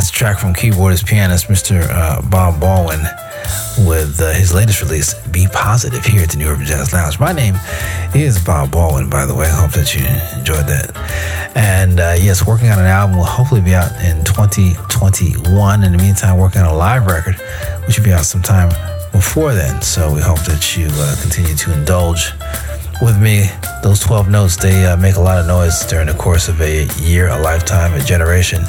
Track from keyboardist pianist Mr. Uh, Bob Baldwin with uh, his latest release, Be Positive, here at the New Urban Jazz Lounge. My name is Bob Baldwin, by the way. I hope that you enjoyed that. And uh, yes, working on an album will hopefully be out in 2021. In the meantime, working on a live record, which will be out sometime before then. So we hope that you uh, continue to indulge with me. Those 12 notes, they uh, make a lot of noise during the course of a year, a lifetime, a generation.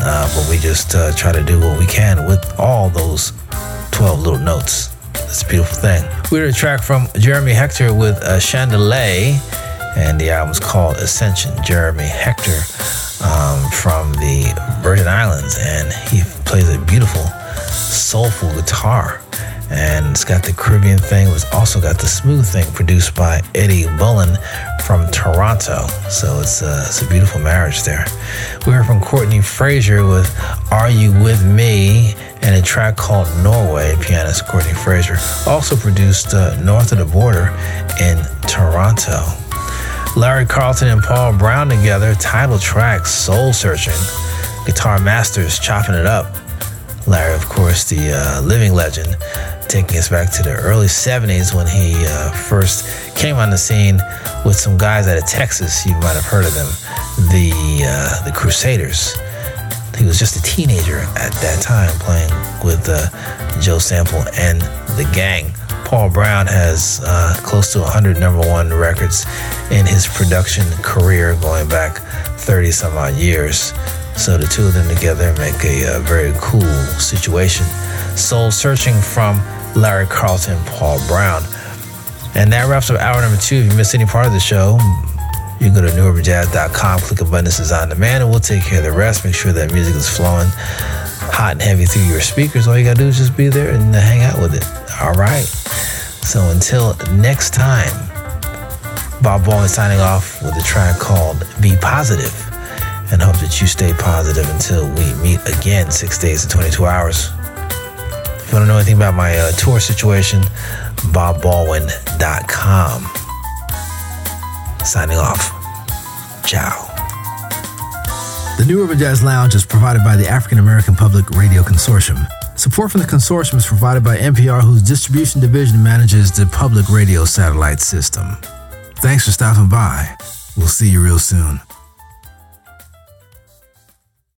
Uh, but we just uh, try to do what we can with all those 12 little notes. It's a beautiful thing. We heard a track from Jeremy Hector with uh, Chandelier, and the album's called Ascension. Jeremy Hector um, from the Virgin Islands, and he plays a beautiful, soulful guitar and it's got the Caribbean thing. It's also got the smooth thing produced by Eddie Bullen from Toronto. So it's a, uh, it's a beautiful marriage there. We heard from Courtenay Frazer with "Are You With Me" and a track called "Norway." Pianist Courtenay Frazer also produced uh, "North of the Border" in Toronto. Larry Carlton and Paul Brown together, title track "Soul Searching." Guitar Masters chopping it up Larry, of course, the uh, living legend, taking us back to the early 70s when he uh, first came on the scene with some guys out of Texas. You might have heard of them, the uh, the Crusaders. He was just a teenager at that time playing with uh, Joe Sample and the gang. Paul Brown has uh, close to 100 number one records in his production career going back 30 some odd years. So the two of them together make a, a very cool situation. Soul Searching from Larry Carlton, Paul Brown. And that wraps up hour number two. If you missed any part of the show, you can go to newurbanjazz.com, click Abundance is on Demand, and we'll take care of the rest. Make sure that music is flowing hot and heavy through your speakers. All you gotta do is just be there and hang out with it. All right. So until next time, Bob Baldwin signing off with a track called Be Positive and hope that you stay positive until we meet again six days and 22 hours. If you want to know anything about my uh, tour situation, bobbaldwin.com. Signing off. Ciao. The New Urban Jazz Lounge is provided by the African American Public Radio Consortium. Support from the consortium is provided by NPR, whose distribution division manages the public radio satellite system. Thanks for stopping by. We'll see you real soon.